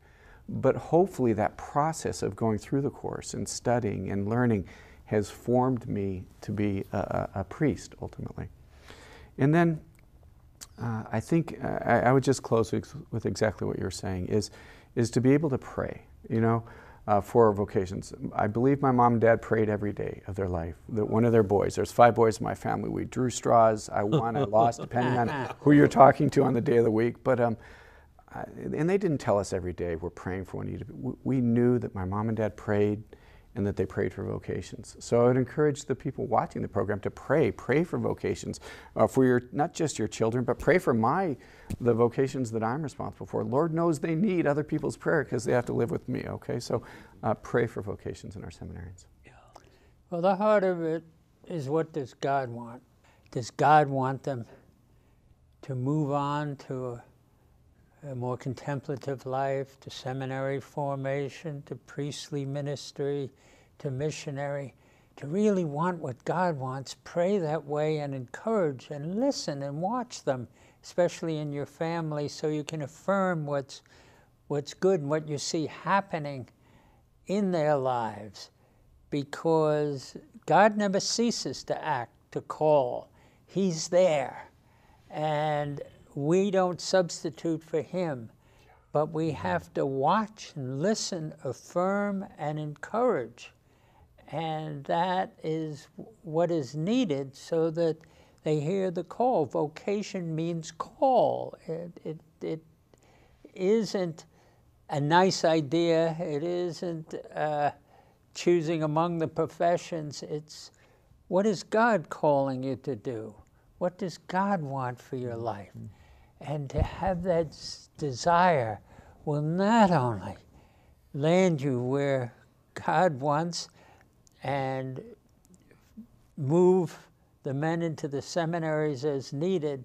But hopefully, that process of going through the course and studying and learning has formed me to be a, a priest ultimately. And then uh, I think uh, I, I, would just close with, with, exactly what you're saying is, is to be able to pray, you know, uh, for our vocations. I believe my mom and dad prayed every day of their life. That one of their boys, there's five boys in my family, we drew straws. I won, I lost, depending on who you're talking to on the day of the week. But um, and they didn't tell us every day we're praying for you. We knew that my mom and dad prayed and that they prayed for vocations. So I would encourage the people watching the program to pray, pray for vocations, uh, for your not just your children, but pray for my the vocations that I'm responsible for. Lord knows they need other people's prayer because they have to live with me. Okay, so uh, pray for vocations in our seminarians. Yeah. Well, the heart of it is what does God want? Does God want them to move on to a a more contemplative life, to seminary formation, to priestly ministry, to missionary, to really want what God wants, pray that way and encourage and listen and watch them, especially in your family, so you can affirm what's, what's good and what you see happening in their lives. Because God never ceases to act, to call. He's there. And we don't substitute for Him, but we have to watch and listen, affirm, and encourage. And that is what is needed so that they hear the call. Vocation means call. It, it, it isn't a nice idea, it isn't uh, choosing among the professions. It's what is God calling you to do? What does God want for your life? And to have that desire will not only land you where God wants and move the men into the seminaries as needed,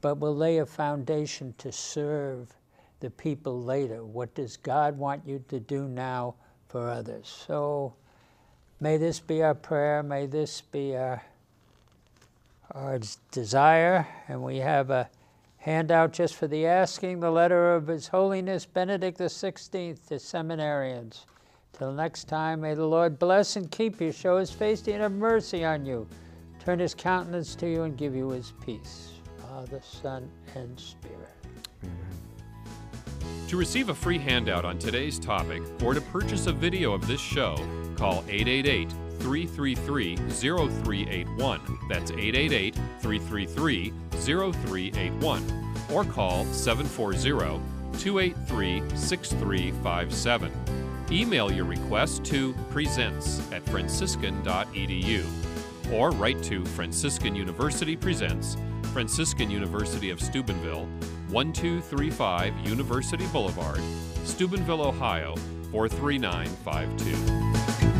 but will lay a foundation to serve the people later. What does God want you to do now for others? So may this be our prayer, may this be our, our desire, and we have a handout just for the asking, the letter of His Holiness Benedict XVI to seminarians. Till next time, may the Lord bless and keep you, show His face to you, and have mercy on you, turn His countenance to you, and give you His peace. Father, Son, and Spirit. To receive a free handout on today's topic or to purchase a video of this show, call 888 333 0381. That's 888 333 0381. Or call 740 283 6357. Email your request to presents at franciscan.edu or write to Franciscan University Presents, Franciscan University of Steubenville, 1235 University Boulevard, Steubenville, Ohio 43952.